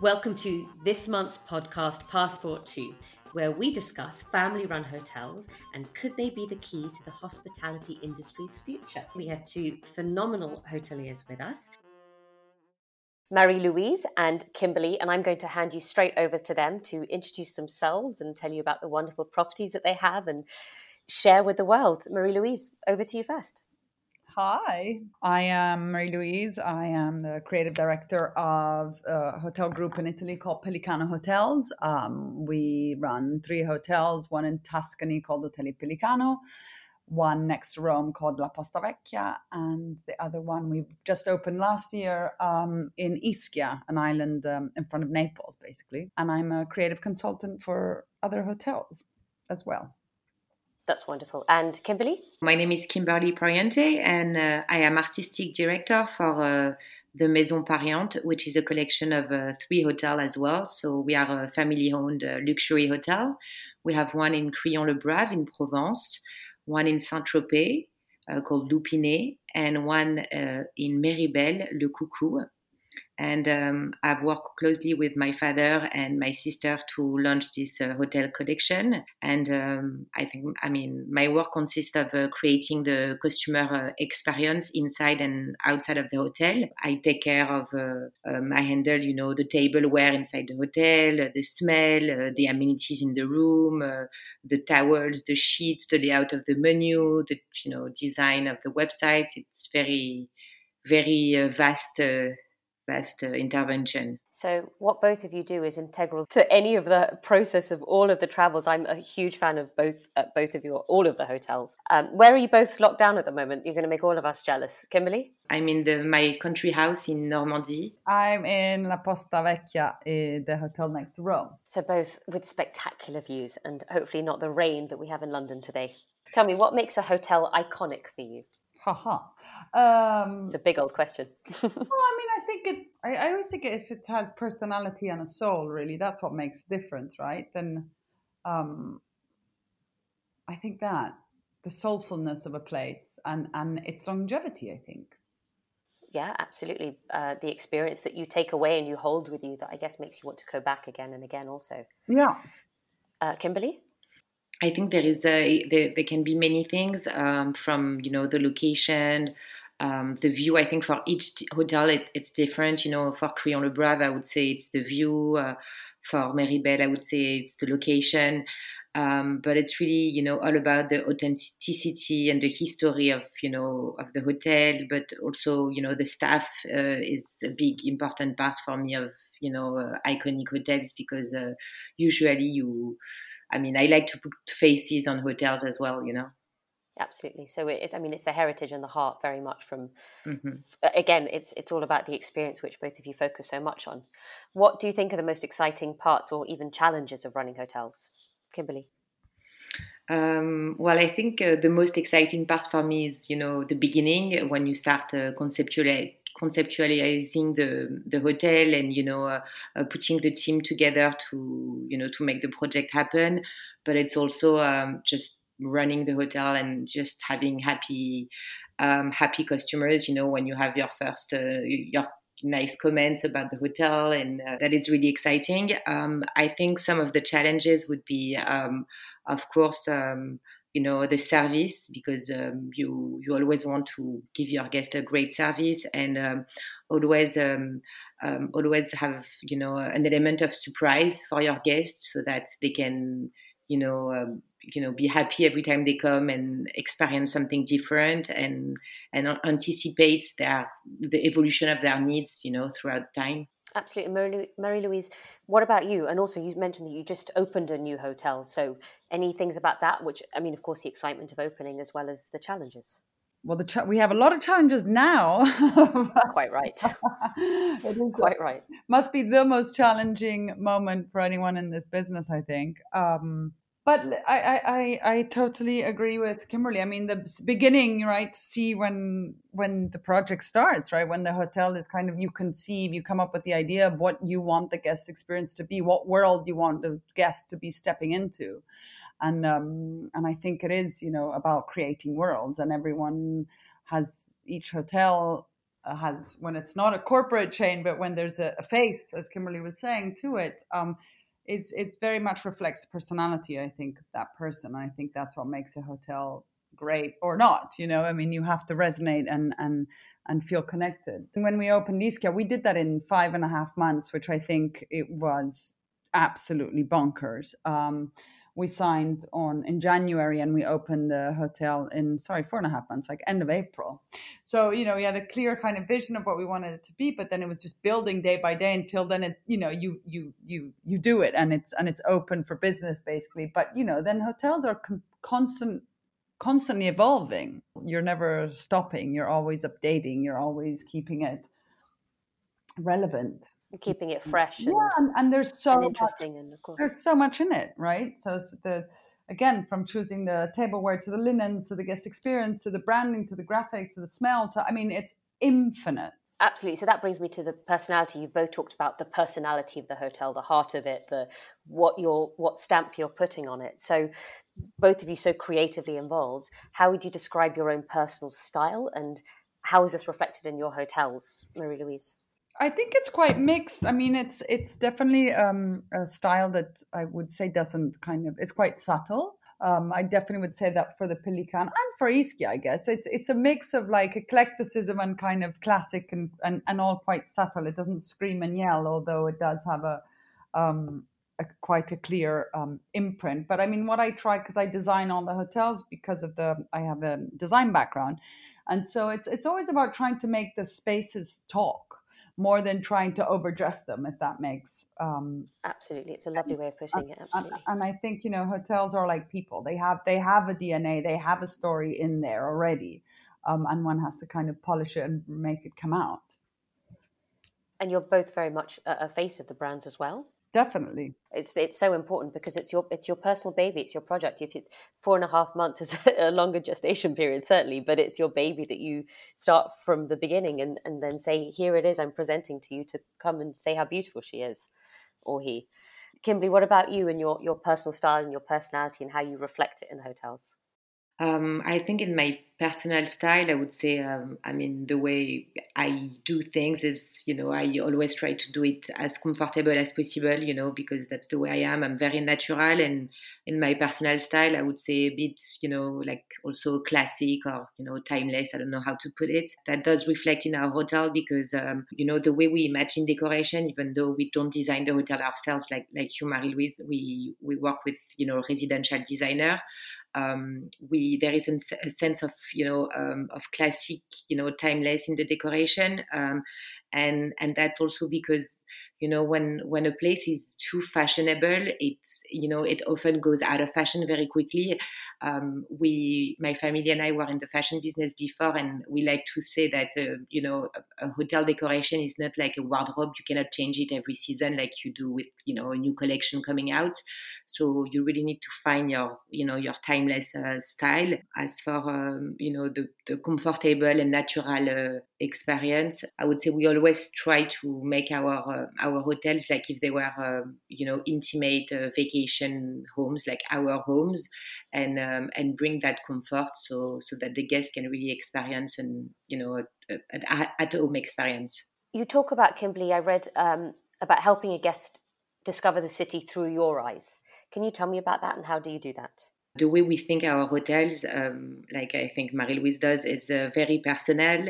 Welcome to this month's podcast, Passport to, where we discuss family run hotels and could they be the key to the hospitality industry's future. We have two phenomenal hoteliers with us. Marie Louise and Kimberley, and I'm going to hand you straight over to them to introduce themselves and tell you about the wonderful properties that they have and share with the world. Marie Louise, over to you first. Hi, I am Marie Louise. I am the creative director of a hotel group in Italy called Pellicano Hotels. Um, we run three hotels one in Tuscany called Hotel Pellicano, one next to Rome called La Posta Vecchia, and the other one we just opened last year um, in Ischia, an island um, in front of Naples, basically. And I'm a creative consultant for other hotels as well. That's wonderful. And Kimberley? My name is Kimberley Pariente, and uh, I am artistic director for uh, the Maisons Pariente, which is a collection of uh, three hotels as well. So we are a family owned uh, luxury hotel. We have one in Crillon le Brave in Provence, one in Saint Tropez uh, called Lou Pinet, and one uh, in Méribel, Le Coucou. And um, I've worked closely with my father and my sister to launch this uh, hotel collection. And um, I think, I mean, my work consists of uh, creating the customer uh, experience inside and outside of the hotel. I take care of, uh, um, I handle, you know, the tableware inside the hotel, the smell, uh, the amenities in the room, uh, the towels, the sheets, the layout of the menu, the, you know, design of the website. It's very, very vast best uh, intervention. So, what both of you do is integral to any of the process of all of the travels. I'm a huge fan of both, uh, both of you, all of the hotels. Um, where are you both locked down at the moment? You're going to make all of us jealous, Kimberley. I'm in the, my country house in Normandy. I'm in La Posta Vecchia, eh, the hotel next to Rome. So, both with spectacular views and hopefully not the rain that we have in London today. Tell me, what makes a hotel iconic for you? Haha. Um, it's a big old question. well, I mean, I think it. I, I, always think if it has personality and a soul, really, that's what makes a difference, right? Then, um, I think that the soulfulness of a place and and its longevity. I think. Yeah, absolutely. Uh, the experience that you take away and you hold with you that I guess makes you want to go back again and again. Also. Yeah. Uh, Kimberley. I think there is a there, there can be many things um, from you know the location, um, the view. I think for each hotel it, it's different. You know, for Crillon le Brave, I would say it's the view. Uh, for Méribel, I would say it's the location. Um, but it's really you know all about the authenticity and the history of you know of the hotel. But also you know the staff uh, is a big important part for me of you know uh, iconic hotels because uh, usually you I mean, I like to put faces on hotels as well, you know. Absolutely. So it's, I mean, it's the heritage and the heart very much from. Mm-hmm. Again, it's it's all about the experience, which both of you focus so much on. What do you think are the most exciting parts, or even challenges, of running hotels, Kimberley? Um, well, I think uh, the most exciting part for me is, you know, the beginning when you start uh, conceptually conceptualizing the the hotel and you know uh, uh, putting the team together to you know to make the project happen but it's also um, just running the hotel and just having happy um, happy customers you know when you have your first uh, your nice comments about the hotel and uh, that is really exciting. Um, i think some of the challenges would be um, of course um, you know the service because um, you you always want to give your guest a great service and um, always always have you know an element of surprise for your guests so that they can you know you know be happy every time they come and experience something different and and anticipate their the evolution of their needs you know throughout time Absolutely. marie Louise, what about you? And also, you mentioned that you just opened a new hotel. So, any things about that, which, I mean, of course, the excitement of opening as well as the challenges? Well, the cha- we have a lot of challenges now. Quite right. it is quite right. Must be the most challenging moment for anyone in this business, I think. Um, but I, I, I totally agree with Kimberley. I mean, the beginning, right? See when when the project starts, right? When the hotel is kind of you conceive, you come up with the idea of what you want the guest experience to be, what world you want the guest to be stepping into, and um, and I think it is, you know, about creating worlds, and everyone has each hotel uh, has when it's not a corporate chain, but when there's a, a face, as Kimberley was saying, to it, um, it's it very much reflects personality. I think of that person. I think that's what makes a hotel great or not. You know, I mean, you have to resonate and and and feel connected. When we opened Ischia, we did that in five and a half months, which I think it was absolutely bonkers. Um, we signed on in January and we opened the hotel in sorry four and a half months, like end of April. So you know we had a clear kind of vision of what we wanted it to be, but then it was just building day by day until then it you know you you you you do it and it's and it's open for business basically. But you know then hotels are con- constant constantly evolving. You're never stopping. You're always updating. You're always keeping it relevant keeping it mm-hmm. fresh and, yeah and, and there's so and interesting much, and of course there's so much in it right? So the again from choosing the tableware to the linens to the guest experience to the branding to the graphics to the smell to i mean it's infinite. Absolutely. So that brings me to the personality. You've both talked about the personality of the hotel the heart of it the what your what stamp you're putting on it. So both of you so creatively involved how would you describe your own personal style and how is this reflected in your hotels marie louise I think it's quite mixed. I mean, it's it's definitely um, a style that I would say doesn't kind of it's quite subtle. Um, I definitely would say that for the Pelican and for Ischia, I guess it's it's a mix of like eclecticism and kind of classic and, and, and all quite subtle. It doesn't scream and yell, although it does have a, um, a quite a clear um, imprint. But I mean, what I try because I design all the hotels because of the I have a design background, and so it's it's always about trying to make the spaces talk more than trying to overdress them, if that makes. Um, absolutely, it's a lovely way of putting it. Absolutely, and, and, I think you know hotels are like people; they have they have a DNA, they have a story in there already, um, and one has to kind of polish it and make it come out. And you're both very much a face of the brands as well definitely. It's it's so important because it's your it's your personal baby it's your project. If it's four and a half months is a longer gestation period certainly but it's your baby that you start from the beginning and and then say here it is i'm presenting to you to come and say how beautiful she is or he. Kimberley what about you and your your personal style and your personality and how you reflect it in hotels um, I think in my personal style, I would say, um, I mean, the way I do things is, you know, I always try to do it as comfortable as possible, you know, because that's the way I am. I'm very natural. And in my personal style, I would say a bit, you know, like also classic or, you know, timeless. I don't know how to put it. That does reflect in our hotel because, um, you know, the way we imagine decoration, even though we don't design the hotel ourselves, like, like you, Marie-Louise, we, we work with, you know, residential designer um, we there is a sense of you know um, of classic you know timeless in the decoration um, and and that's also because you know when when a place is too fashionable it's you know it often goes out of fashion very quickly. Um, we my family and i were in the fashion business before and we like to say that uh, you know a, a, hotel decoration is not like a wardrobe. You cannot change it every season like you do with you know a new collection coming out. So you really need to find your you know your timeless uh, style as for um, you know the, the comfortable and natural uh, experience. I would say we always try to make our uh, our hotels like if they were um, you know intimate uh, vacation homes like our homes and um, and bring that comfort so so that the guests can really experience and you know at home experience. You talk about kimberley i read um, about helping a guest discover the city through your eyes. Can you tell me about that and how do you do that the way we think our hotels, um, like I think Marie Louise does, is uh, very personal.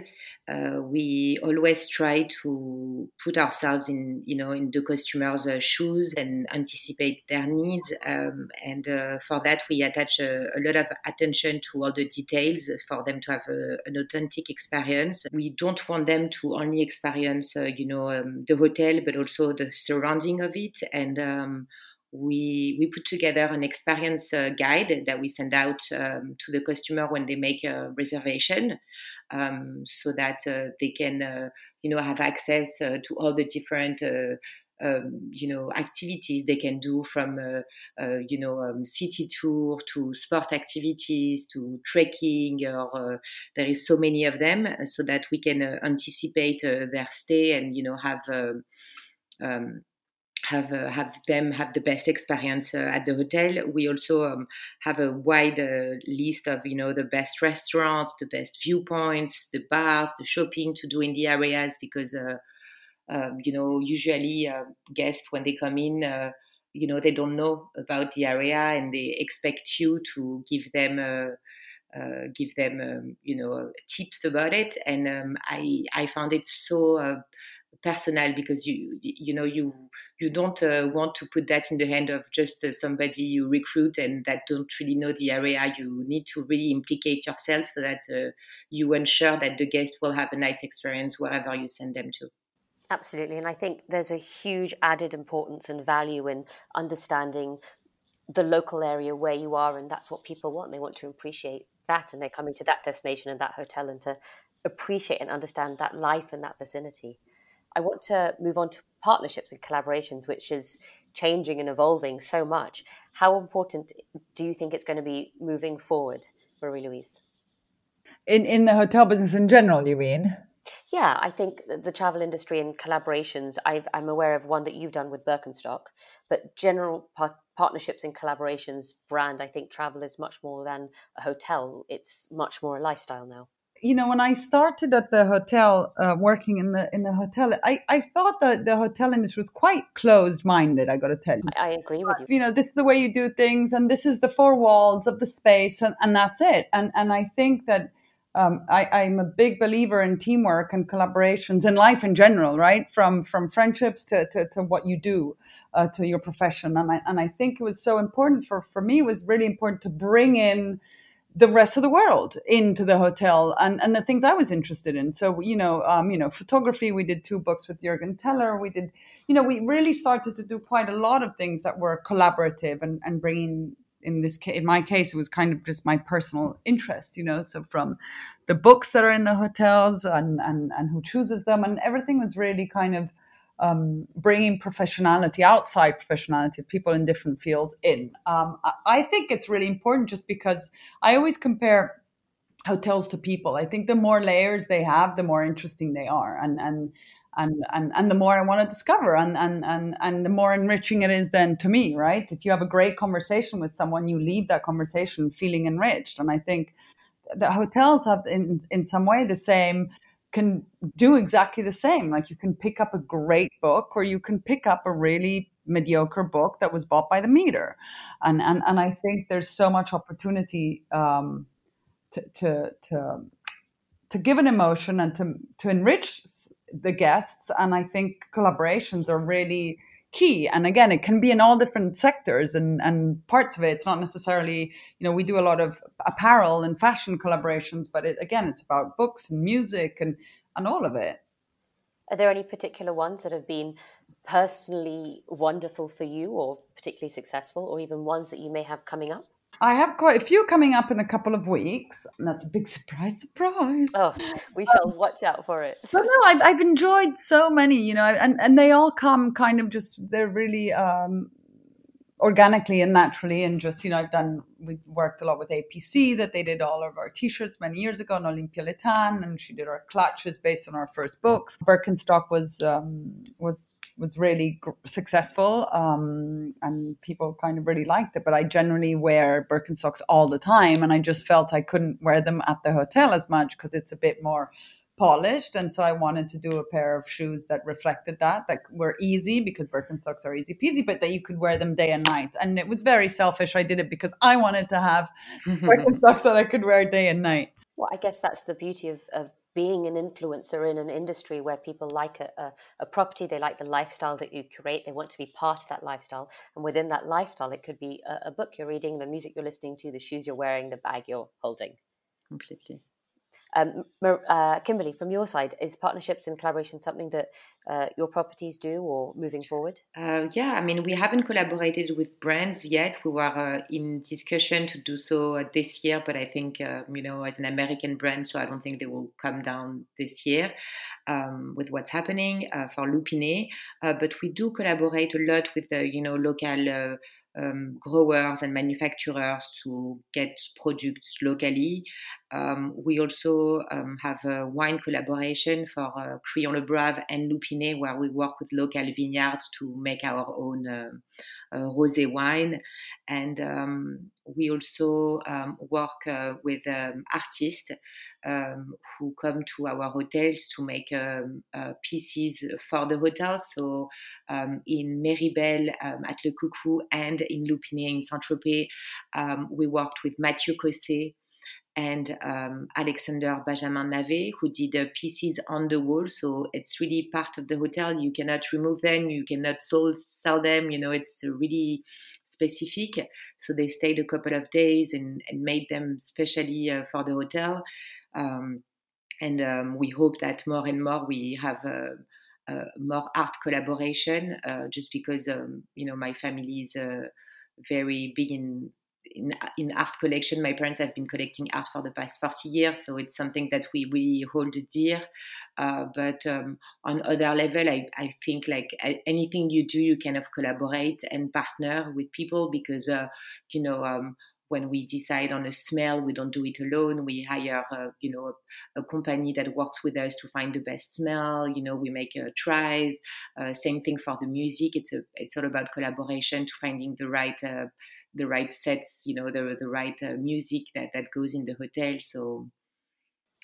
Uh, we always try to put ourselves in, you know, in the customer's uh, shoes and anticipate their needs. Um, and uh, for that, we attach a, a, lot of attention to all the details for them to have a, an authentic experience. We don't want them to only experience, uh, you know, um, the hotel, but also the surrounding of it and um, we we put together an experience uh, guide that we send out um, to the customer when they make a reservation, um, so that uh, they can uh, you know have access uh, to all the different. Uh, um, you know activities they can do from uh, you know um, city tour to sport activities to trekking or there is so many of them so that we can anticipate their stay and you know have um, have uh, have them have the best experience uh, at the hotel. We also um, have a wide uh, list of you know the best restaurants, the best viewpoints, the bars, the shopping to do in the areas because uh, um, you know usually uh, guests when they come in. Uh, you know they don't know about the area and they expect you to give them give them um, you know tips about it and um, I I found it so personal because you you know you you don't uh, want to put that in the hand of just uh, somebody you recruit and that don't really know the area. You need to really implicate yourself so that uh, you ensure that the guests will have a nice experience wherever you send them to. Absolutely and i think there's a huge added importance and value in understanding the local area where you are and that's what people want. They want to appreciate that and they're coming to that destination and that hotel and to appreciate and understand that life in that vicinity I want to move on to partnerships and collaborations, which is changing and evolving so much. How important do you think it's going to be moving forward, Marie Louise? In in the hotel business in general, you mean? Yeah, I think the travel industry and collaborations. i am aware of one that you've done with Birkenstock, but general par- partnerships and collaborations brand. I think travel is much more than a hotel. It's much more a lifestyle now you know, when I started at the hotel, uh, working in the in the hotel, I, I thought that the hotel industry was quite closed minded. I got to tell you, I, I agree with you. You know, this is the way you do things, and this is the four walls of the space, and, and that's it. And and I think that um, I, I'm a big believer in teamwork and collaborations in life in general, right? From from friendships to to, to what you do. Uh, to your profession, and I and I think it was so important for for me. It was really important to bring in the rest of the world into the hotel and, and the things I was interested in. So, you know, um, you know, photography, we did two books with Jürgen Teller. We did, you know, we really started to do quite a lot of things that were collaborative and, and bringing in this case, in my case, it was kind of just my personal interest, you know, so from the books that are in the hotels and, and, and who chooses them and everything was really kind of, um, bringing professionality outside professionality of people in different fields in. Um, I, I think it's really important just because I always compare hotels to people. I think the more layers they have, the more interesting they are, and and and and, and the more I want to discover, and and and and the more enriching it is then to me, right? If you have a great conversation with someone, you leave that conversation feeling enriched, and I think the hotels have in in some way the same can do exactly the same. Like you can pick up a great book or you can pick up a really mediocre book that was bought by the meter. And and, and I think there's so much opportunity um, to, to to to give an emotion and to to enrich the guests. And I think collaborations are really key. And again it can be in all different sectors and and parts of it. It's not necessarily you know we do a lot of apparel and fashion collaborations but it, again it's about books and music and and all of it. Are there any particular ones that have been personally wonderful for you or particularly successful or even ones that you may have coming up I have quite a few coming up in a couple of weeks, and that's a big surprise. Surprise! Oh, we shall um, watch out for it. But no, I've, I've enjoyed so many, you know, and and they all come kind of just they're really um, organically and naturally, and just you know, I've done we worked a lot with APC that they did all of our T-shirts many years ago, and Olympia Le-Tan, and she did our clutches based on our first books. Birkenstock was um, was was really gr- successful um, and people kind of really liked it. But I generally wear Birkenstocks all the time, and I just felt I couldn't wear them at the hotel as much because it's a bit more polished. And so I wanted to do a pair of shoes that reflected that, that were easy because Birkenstocks are easy peasy, but that you could wear them day and night. And it was very selfish. I did it because I wanted to have Birkenstocks that I could wear day and night. Well, I guess that's the beauty of, of being an influencer in an industry where people like a, a, a, property, they like the lifestyle that you create, they want to be part of that lifestyle. And within that lifestyle, it could be a, a book you're reading, the music you're listening to, the shoes you're wearing, the bag you're holding. Completely. Um, uh, Kimberley, from your side, is partnerships and collaboration something that uh, your properties do or moving forward? Uh, yeah, I mean, we haven't collaborated with brands yet. We were uh, in discussion to do so uh, this year, but I think, um, you know, as an American brand, so I don't think they will come down this year um, with what's happening uh, for Lou Pinet. but we do collaborate a lot with the, you know, local um, growers and manufacturers to get products locally. Um, we also um, have a wine collaboration for uh, Crillon Le Brave and Lou Pinet, where we work with local vineyards to make our own uh, uh, rosé wine. And um, we also um, work uh, with um, artists um, who come to our hotels to make uh, pieces for the hotels. So in Méribel at Le Coucou and in Lou Pinet in Saint-Tropez, we worked with Mathieu Cosset and um, Alexandre Benjamin Navet, who did uh, pieces on the wall. So it's really part of the hotel. You cannot remove them, you cannot sold, sell them. You know, it's really specific. So they stayed a couple of days and, and made them specially uh, for the hotel. Um, and um, we hope that more and more we have. Uh, more art collaboration, uh, just because um, you know my family is uh, very big in in, in art collection. My parents have been collecting art for the past 40 years, so it's something that we really hold dear. Uh, but um, on other level, I, I think like anything you do, you kind of collaborate and partner with people because, uh, you know, um, when we decide on a smell, we don't do it alone. We hire, uh, you know, a, a, company that works with us to find the best smell. You know, we make uh, tries. Uh, same thing for the music. It's a, it's all about collaboration to finding the right uh, the right sets, you know, the the right uh, music that that goes in the hotel. So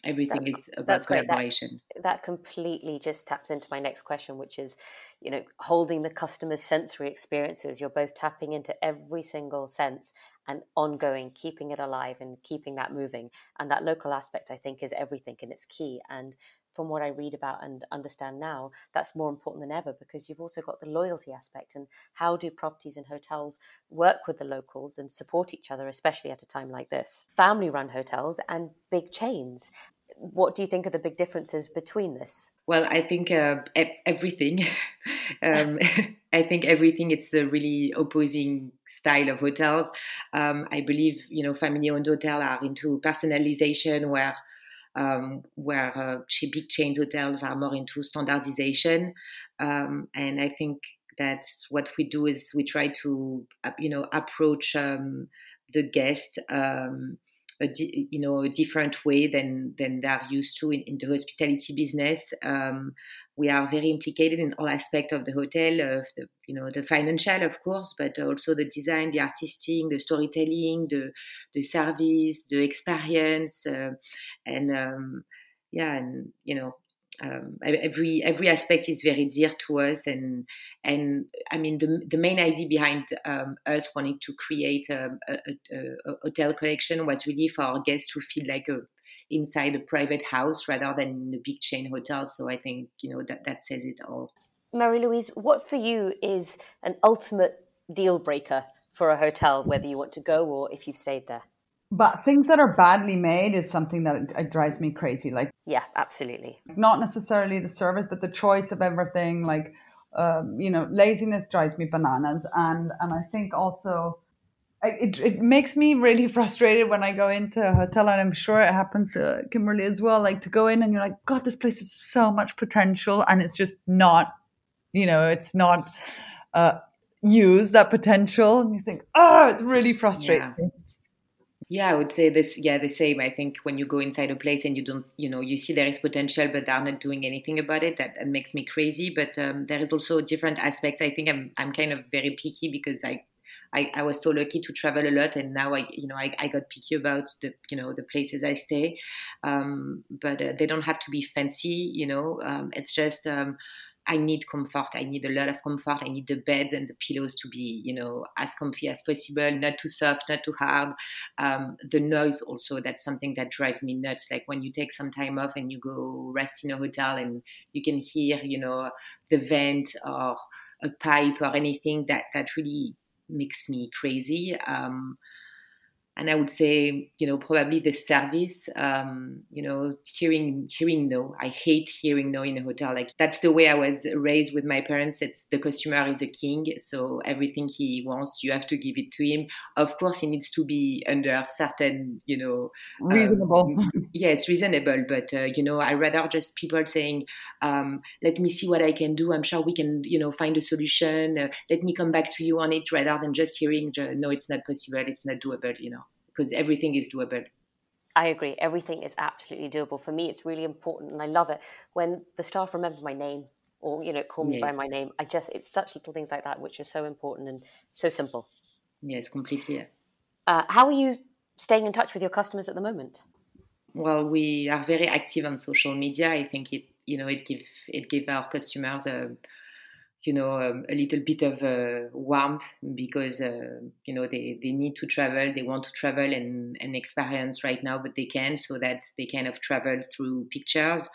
everything that's, is about collaboration. That, that, completely just taps into my next question, which is, you know, holding the customer's sensory experiences. You're both tapping into every single sense and ongoing, keeping it alive and keeping that moving. And that local aspect, I think, is everything and it's key. And from what I read about and understand now, that's more important than ever because you've also got the loyalty aspect and how do properties and hotels work with the locals and support each other, especially at a time like this. Family run hotels and big chains. What do you think are the big differences between this? Well, I think uh, everything. um, I think everything. It's a really opposing style of hotels. Um, I believe you know family-owned hotels are into personalization, where um, where uh, big chains hotels are more into standardization. Um, and I think that's what we do is we try to, uh, you know, approach um, the guest um, a di- you know a different way than than they're used to in, in the hospitality business. Um, we are very implicated in all aspects of the hotel, the you know the financial, of course, but also the design, the artistic, the storytelling, the the service, the experience, uh, and um, yeah, and you know um, every every aspect is very dear to us and and I mean the, the main idea behind um, us wanting to create a, a, a, a, hotel collection was really for our guests to feel like a inside a private house rather than in a big chain hotel. So I think you know that that says it all. Marie Louise what for you is an ultimate deal breaker for a hotel whether you want to go or if you've stayed there but things that are badly made is something that it, it, drives me crazy like yeah absolutely not necessarily the service but the choice of everything like um, you know laziness drives me bananas and and i think also it, it makes me really frustrated when I go into a hotel, and I'm sure it happens to Kimberley as well. Like to go in and you're like, God, this place has so much potential, and it's just not, you know, it's not uh, use that potential. And you think, oh, it really frustrates yeah. me. Yeah, I would say this. Yeah, the same. I think when you go inside a place and you don't, you know, you see there is potential, but they're not doing anything about it. That, that makes me crazy. But um, there is also different aspects. I think I'm I'm kind of very picky because I, I, I was so lucky to travel a lot, and now I, you know, I, I got picky about the, you know, the places I stay. Um, but uh, they don't have to be fancy. You know, um, it's just. Um, I need comfort. I need a lot of comfort. I need the beds and the pillows to be, you know, as comfy as possible, not too soft, not too hard. Um, the noise also, that's something that drives me nuts. Like when you take some time off and you go rest in a hotel and you can hear, you know, the vent or a pipe or anything that, that really makes me crazy. Um, and I would say, you know, probably the service, um, you know, hearing hearing no. I hate hearing no in a hotel. Like that's the way I was raised with my parents. It's the customer is a king, so everything he wants, you have to give it to him. Of course, it needs to be under certain, you know, reasonable. Um, yes, reasonable. But uh, you know, I rather just people saying, um, "Let me see what I can do. I'm sure we can, you know, find a solution. Uh, let me come back to you on it," rather than just hearing, "No, it's not possible. It's not doable." You know because everything is doable. I agree. Everything is absolutely doable. For me, it's really important, and I love it when the staff remember my name or you know call me yes. by my name. I just it's such little things like that which are so important and so simple. Yes, completely. Uh, how are you staying in touch with your customers at the moment? Well, we are very active on social media. I think it you know it give it give our customers a you know um, a little bit of uh, warmth because uh, you know they, they need to travel they want to travel and, and experience right now but they can so that they kind of travel through pictures.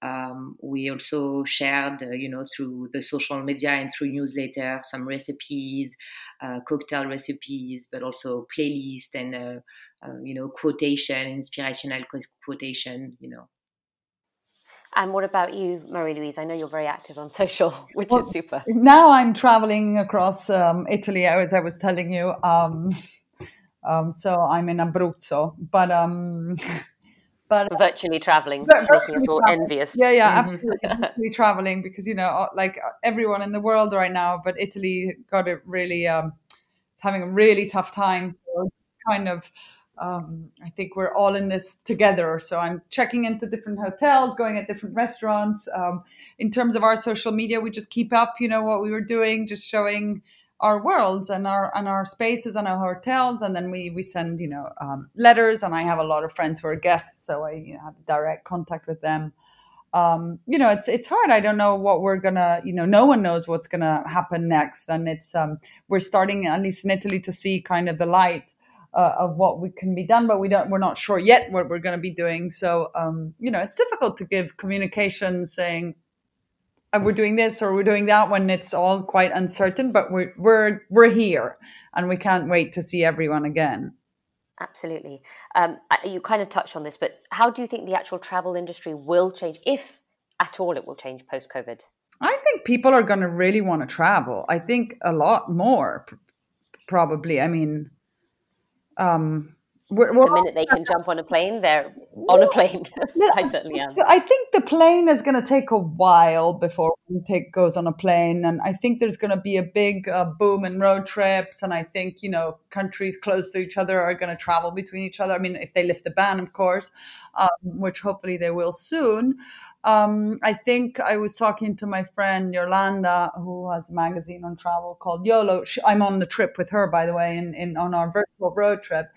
Um, we also shared uh, you know through the social media and through newsletter some recipes uh, cocktail recipes but also playlist and uh, uh, you know quotation inspirational quotation you know and what about you, Marie Louise? I know you're very active on social, which well, is super. Now I'm traveling across um, Italy, as I was telling you. Um, um, so I'm in Abruzzo, but um, but virtually traveling, virtually making us all traveling. envious. Yeah, yeah, mm-hmm. absolutely, absolutely traveling because you know, uh, like everyone in the world right now, but Italy got it really. Um, it's having a really tough time. So kind of um, I think we're all in this together. So I'm checking into different hotels, going at different restaurants. Um, in terms of our social media, we just keep up, you know, what we were doing, just showing our worlds and our and our spaces and our hotels, and then we we send, you know, um, letters. And I have a lot of friends who are guests, so I you know, have direct contact with them. Um, you know, it's it's hard. I don't know what we're gonna, you know, no one knows what's gonna happen next, and it's um, we're starting at least in Italy to see kind of the light uh, of what we can be done, but we don't. We're not sure yet what we're going to be doing. So um, you know, it's difficult to give communication saying uh, we're doing this or we're doing that when it's all quite uncertain. But we're we're we're here, and we can't wait to see everyone again. Absolutely. Um, you kind of touched on this, but how do you think the actual travel industry will change, if at all it will change post COVID? I think people are going to really want to travel. I think a lot more, probably. I mean, um, we're, we're the minute they can jump on a plane, they're on a plane. I certainly am. I think the plane is going to take a while before it take goes on a plane, and I think there's going to be a big uh, boom in road trips. And I think you know countries close to each other are going to travel between each other. I mean, if they lift the ban, of course, um, which hopefully they will soon. Um, I think I was talking to my friend Yolanda, who has a magazine on travel called YOLO. She, I'm on the trip with her, by the way, in, in on our virtual road trip,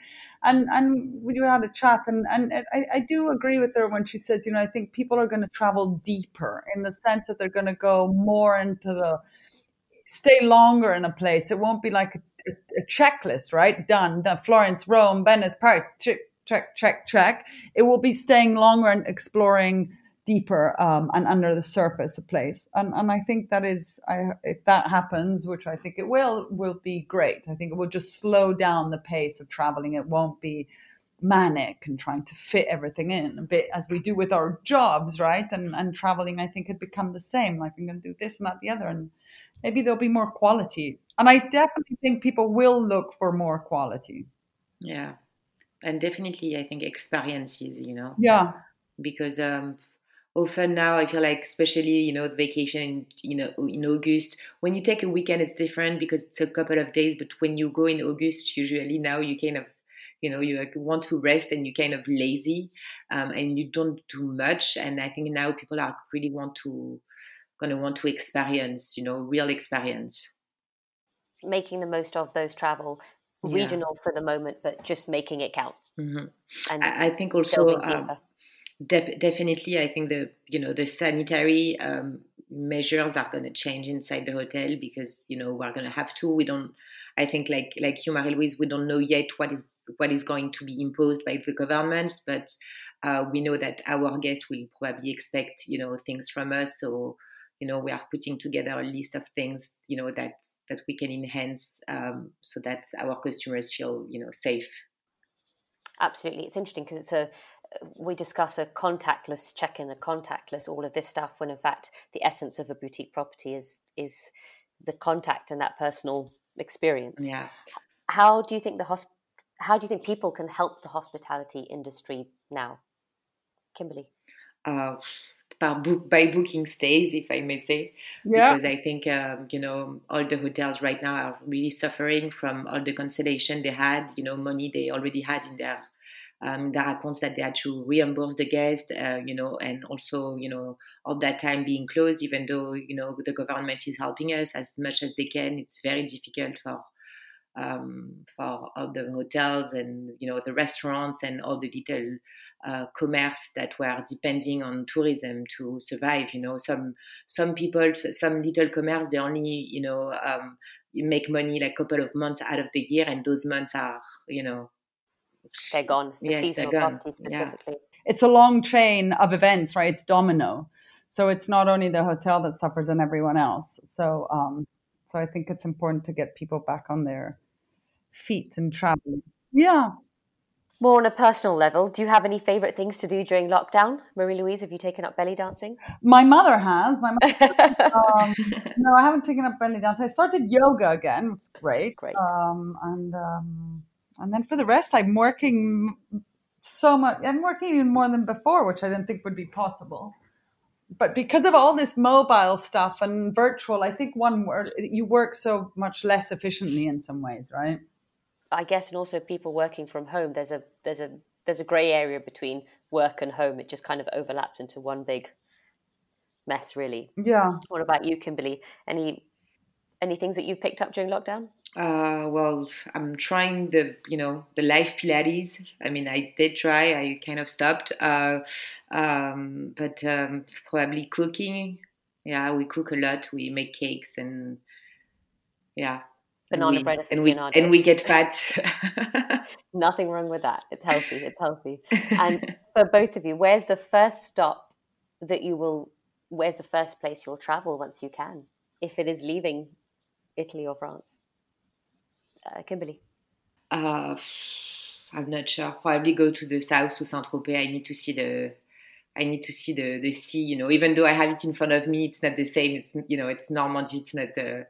and and we had a chat, and and I, I do agree with her when she says, you know, I think people are going to travel deeper in the sense that they're going to go more into the stay longer in a place. It won't be like a, a, checklist, right? Done. Done. Florence, Rome, Venice, Paris. Check, check, check, check. It will be staying longer and exploring deeper um, and under the surface a place. And and I think that is I, if that happens which I think it will will be great. I think it will just slow down the pace of traveling. It won't be manic and trying to fit everything in. A bit as we do with our jobs right and and traveling I think had become the same. Like I'm going to do this and that the other and maybe there'll be more quality. And I definitely think people will look for more quality. Yeah. And definitely I think experiences you know? Yeah. Because um often now i feel like especially you know the vacation in, you know in august when you take a weekend it's different because it's a couple of days but when you go in august usually now you kind of you know you want to rest and you kind of lazy um, and you don't do much and i think now people are really want to going to want to experience you know real experience making the most of those travel regional yeah. for the moment but just making it count mm-hmm. and I, I, think also De- definitely, I think the you know the sanitary um, measures are going to change inside the hotel because you know we're going to have to. We don't. I think like like you, Marie Louise, we don't know yet what is what is going to be imposed by the governments, but uh, we know that our guests will probably expect you know things from us. So you know we are putting together a list of things you know that that we can enhance um, so that our customers feel you know safe Absolutely, it's interesting because it's a we discuss a contactless check-in, a contactless all of this stuff, when in fact the essence of a boutique property is is the contact and that personal experience. Yeah. How do you think the hosp- How do you think people can help the hospitality industry now, Kimberley? Uh, by, book, by booking stays, if I may say, Yeah. because I think um, you know all the hotels right now are really suffering from all the cancellation they had, you know, money they already had in their um, their accounts that they had to reimburse the guests, uh, you know, and also you know all that time being closed, even though you know the government is helping us as much as they can, it's very difficult for um, for all the hotels and you know the restaurants and all the little uh, commerce that were depending on tourism to survive. You know, some some people, some little commerce, they only you know um, make money like a couple of months out of the year, and those months are you know They're gone. The Yes, seasonal gone. properties Yeah. specifically. it's a long chain of events, right? It's domino. So it's not only the hotel that suffers and everyone else. So um, so I think it's important to get people back on their feet and traveling. Yeah. More on a personal level, do you have any favourite things to do during lockdown? Marie Louise, have you taken up belly dancing? My mother has. My mother, um, no, I haven't taken up belly dance. I started yoga again, which is great. Great. Um, and um, and then for the rest, I'm working so much. I'm working even more than before, which I didn't think would be possible. But because of all this mobile stuff and virtual, I think one word you work so much less efficiently in some ways, right? I guess, and also people working from home. There's a there's a there's a grey area between work and home. It just kind of overlaps into one big mess, really. Yeah. What about you, Kimberley? Any any things that you picked up during lockdown? Uh, well, I'm trying the, you know, the life Pilates. I mean, I did try. I kind of stopped. Uh, um, but um, probably cooking. Yeah, we cook a lot. We make cakes and yeah. And Banana we- bread and we, and we get fat. Nothing wrong with that. It's healthy. It's healthy. And for both of you, where's the first stop that you will? Where's the first place you'll travel once you can, if it is leaving Italy or France? Uh, Kimberley. Uh, I'm not sure. Probably go to the south to Saint Tropez. I need to see the. I need to see the the sea. You know, even though I have it in front of me, it's not the same. It's you know, it's Normandy. It's not. Uh,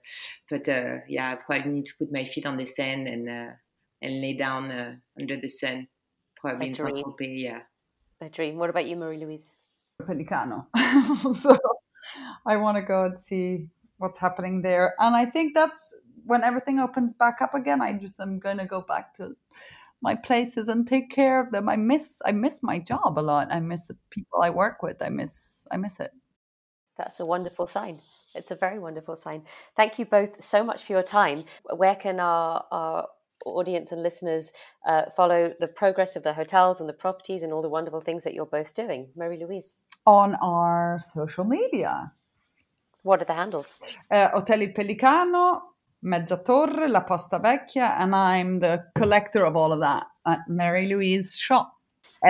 but uh, yeah, I probably need to put my feet on the sand and uh, and lay down uh, under the sun. Probably A in Saint dream. Tropez. Yeah. A dream. What about you, Marie Louise? Pellicano. so I want to go and see what's happening there. And I think that's when everything opens back up again. I just am going to go back to my places and take care of them. I miss I miss my job a lot. I miss the people I work with. I miss I miss it. That's a wonderful sign. It's a very wonderful sign. Thank you both so much for your time. Where can our, our audience and listeners uh, follow the progress of the hotels and the properties and all the wonderful things that you're both doing? Marie Louise, On our social media. what are the handles? Uh, Hotel Il Pellicano, Mezzatorre, La Posta Vecchia, and I'm the collector of all of that at Marie Louise Scio.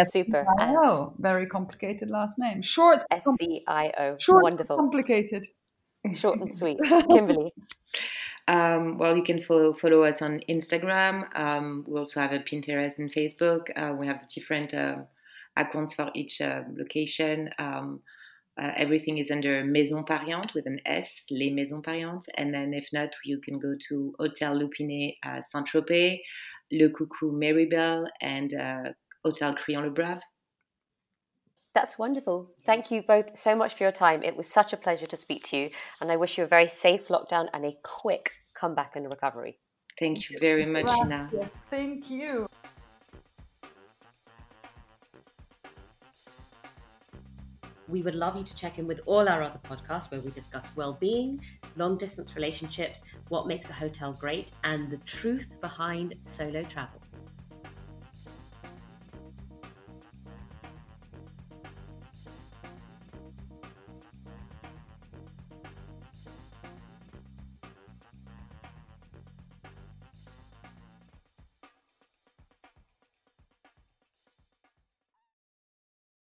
Super. Oh, very complicated last name. Short, S C I O. short, Wonderful. complicated. Short and sweet. Kimberley. Um, well, you can follow follow us on Instagram. Um, we also have a Pinterest and Facebook. Uh, we have different uh, accounts for each uh, location. Um, uh, everything is under Maison Pariente with an S, Les Maisons Pariantes. And then if not, you can go to Hotel Lou Pinet uh, Saint Tropez, Le Coucou Méribel, and uh, Hotel Crillon Le Brave. That's wonderful. Thank you both so much for your time. It was such a pleasure to speak to you, and I wish you a very safe lockdown and a quick comeback and recovery. Thank you very much, Ina. Grazie. Thank you. We would love you to check in with all our other podcasts where we discuss well-being, long-distance relationships, what makes a hotel great, and the truth behind solo travel.